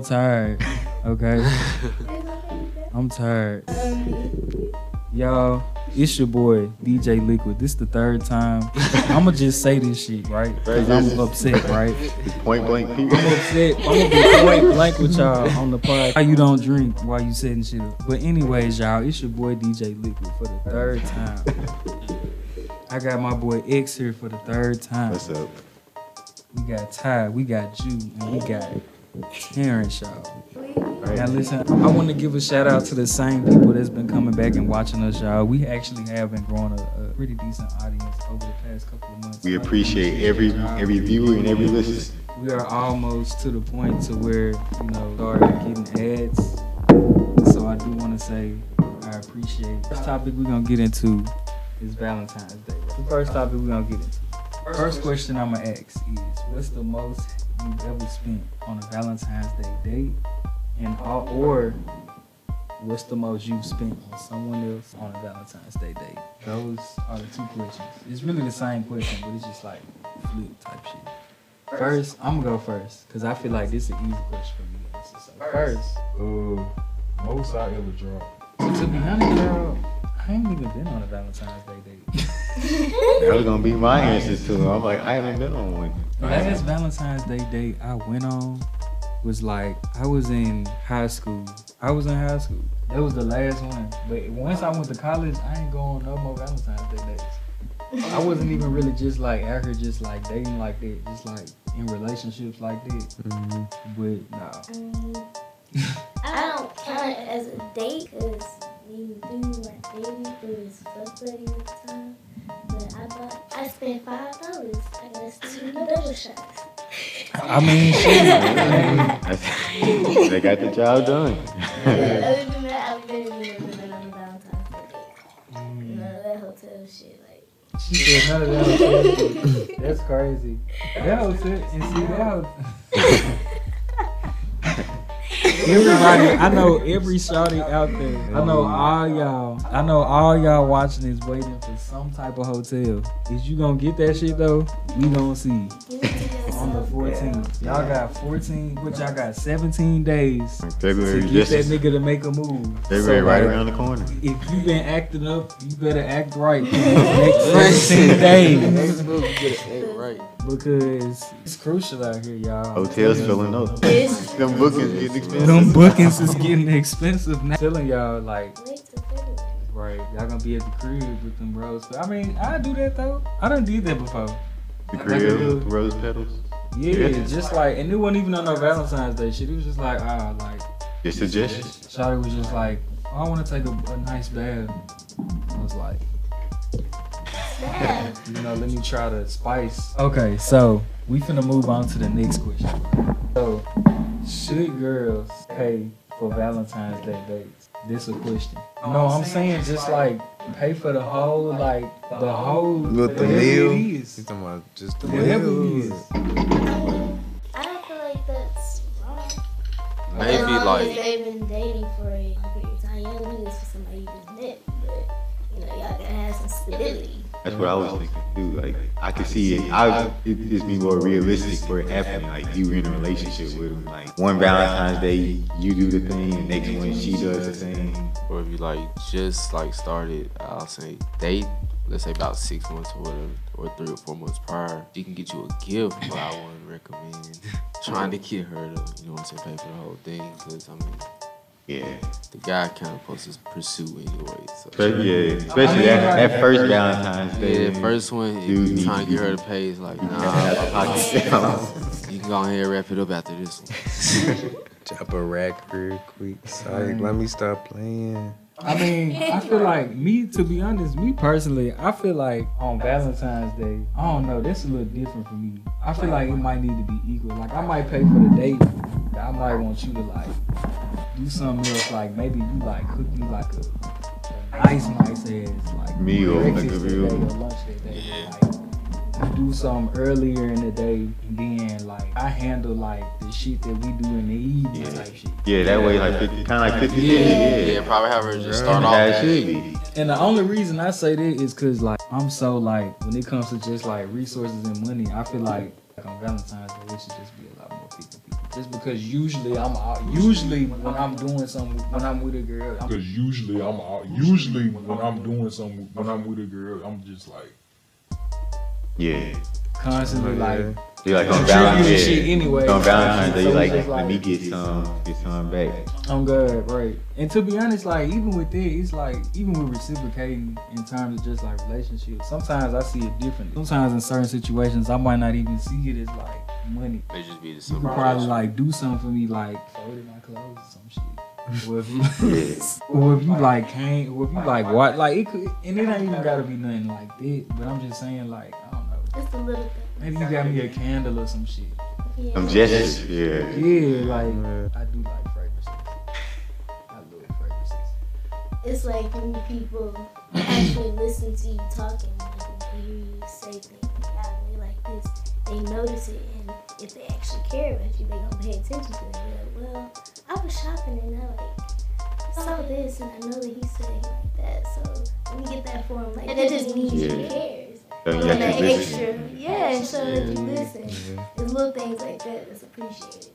so tired. Okay, I'm tired. Y'all, it's your boy DJ Liquid. This is the third time. I'ma just say this shit, right? Cause I'm upset, right? Point blank I'm upset. I'm gonna be point blank with y'all on the pod. How you don't drink while you setting shit up. But anyways, y'all, it's your boy DJ Liquid for the third time. I got my boy X here for the third time. What's up? We got Ty, we got Jew, and we got Terrence, y'all. Now listen, I want to give a shout out to the same people that's been coming back and watching us, y'all. We actually have been growing a, a pretty decent audience over the past couple of months. We appreciate every every viewer and every listener. We are almost to the point to where you know started getting ads. So I do want to say I appreciate. First topic we're gonna get into is Valentine's Day. The first topic we're gonna get into. First question I'm gonna ask is, what's the most you've ever spent on a Valentine's Day date, and all, or what's the most you've spent on someone else on a Valentine's Day date? Those are the two questions. It's really the same question, but it's just like flip type shit. First, I'm gonna go first because I feel like this is an easy question for me to answer. So first, Uh, most I ever dropped. to be honest, y'all, I ain't even been on a Valentine's Day date. That was gonna be my answer to them. I'm like, I haven't been on one. The last Valentine's Day date I went on was like I was in high school. I was in high school. That was the last one. But once I went to college, I ain't going no more Valentine's Day dates. I wasn't even really just like out here just like dating like that, just like in relationships like that. But nah. Um, I don't count it as a date because we do like dating through his fuck buddy at the time. But I bought, I spent five dollars. I got two double shots. I mean, shit. That's- they got the job done. Other than that, I've been never been Valentine's Day. None of that hotel shit. She said none of that. That's crazy. That was it. And see, that was. Everybody, I know every shawty out there. I know all y'all. I know all y'all watching is waiting for some type of hotel. Is you gonna get that shit though? We gonna see on the yourself. 14th. Y'all got 14, which y'all got 17 days to February get that nigga to make a move. February So, right like, around the corner. If you been acting up, you better act right. for the Next 17 days. right. because it's crucial out here, y'all. Hotels filling up. Them bookings getting expensive. Them bookings is getting expensive now. Telling y'all like, wait till February. right, y'all gonna be at the crib with them bros. I mean, I do that though. I done did that before. The Like a little- crib, rose petals. Yeah, Yeah. just like, and it wasn't even on no Valentine's Day shit. It was just like, ah, like, Your suggestions. Shawty was just like, oh, I want to take a, a nice bath. I was like, Yeah. you know, let me try to spice. Okay, so we finna move on to the next question. So, should girls pay for Valentine's Day dates? This a question. No, I'm saying just like pay for the whole, like the whole With the whatever meal? it You is. talking about just the Whatever it meal? is. I don't feel like that's wrong. Maybe As like they've been dating for a period of time. You don't need this for somebody you just met, but you know, y'all gotta have some stability. That's what I was thinking too. Like I could see it. I it just be more realistic for it happening. Like you in a relationship with him. Like one Valentine's Day, you do the thing, and next one she does the thing. or if you like just like started, I'll say date, let's say about six months or whatever, or three or four months prior, she can get you a gift, but I wouldn't recommend trying to get her to, you know what I'm saying, pay for the whole thing, because I mean, Yeah, the guy kind of supposed to pursue anyway. So. especially yeah, especially I mean, that, like- that first Valentine's Day. Yeah, the first one, if Dude you need trying to to get her to pay, it's like, You gotta have the nah, you can go ahead and wrap it up after this one. Chop a rack real quick. Sorry, mm. let me stop playing. I mean, I feel like me, to be honest, me personally, I feel like on Valentine's Day, I don't know, that's a little different for me. I feel like it might need to be equal. Like I might pay for the date, but I might want you to like do something else. Like maybe you like cook you like a, a nice, nice ass like Meal, like a breakfast that real- or lunch that day. Yeah. Like, you do something earlier in the day, and then like I handle like the shit that we do in the evening Yeah. type shit. Yeah, that way like kind of like 50 Yeah. yeah. Yeah, probably have her just start off. How it should be. And the only reason I say that is because like I'm so like when it comes to just like resources and money, I feel like, like on Valentine's Day it should just be a lot more people. people. Just because usually I'm out, usually when I'm doing something, when I'm with a girl, Because usually I'm out, usually when I'm doing something, when I'm with a girl, I'm just like, Yeah. constantly like You're like on contributing Valentine's shit Day. anyway. On Valentine's Day, So you it's like, let me get some, get some back. I'm good, right. And to be honest, like even with it, it's like even with reciprocating in terms of just like relationships, sometimes I see it differently. Sometimes in certain situations, I might not even see it as like money. They just be the You could probably like do something for me, like folded my clothes or some shit. Or if you, or if you like can't, or if you like what, like it could, and it ain't even gotta be nothing like that. But I'm just saying, like I don't know, It's a little thing. maybe you got me a candle or some shit. Yeah. Some gestures, yeah. Yeah, like I do like fragrances. I love fragrances. It's like when people actually listen to you talking, like when hear you say things like I really like this, they notice it, and if they actually care about you, they gonna pay attention to it. They're like, well, I was shopping and I like saw this, and I know that he's said he like that, so let me get that for him. Like that just means Yeah. he cares. So you And that extra, yeah, and show that you listen. It's little things like that that's appreciated.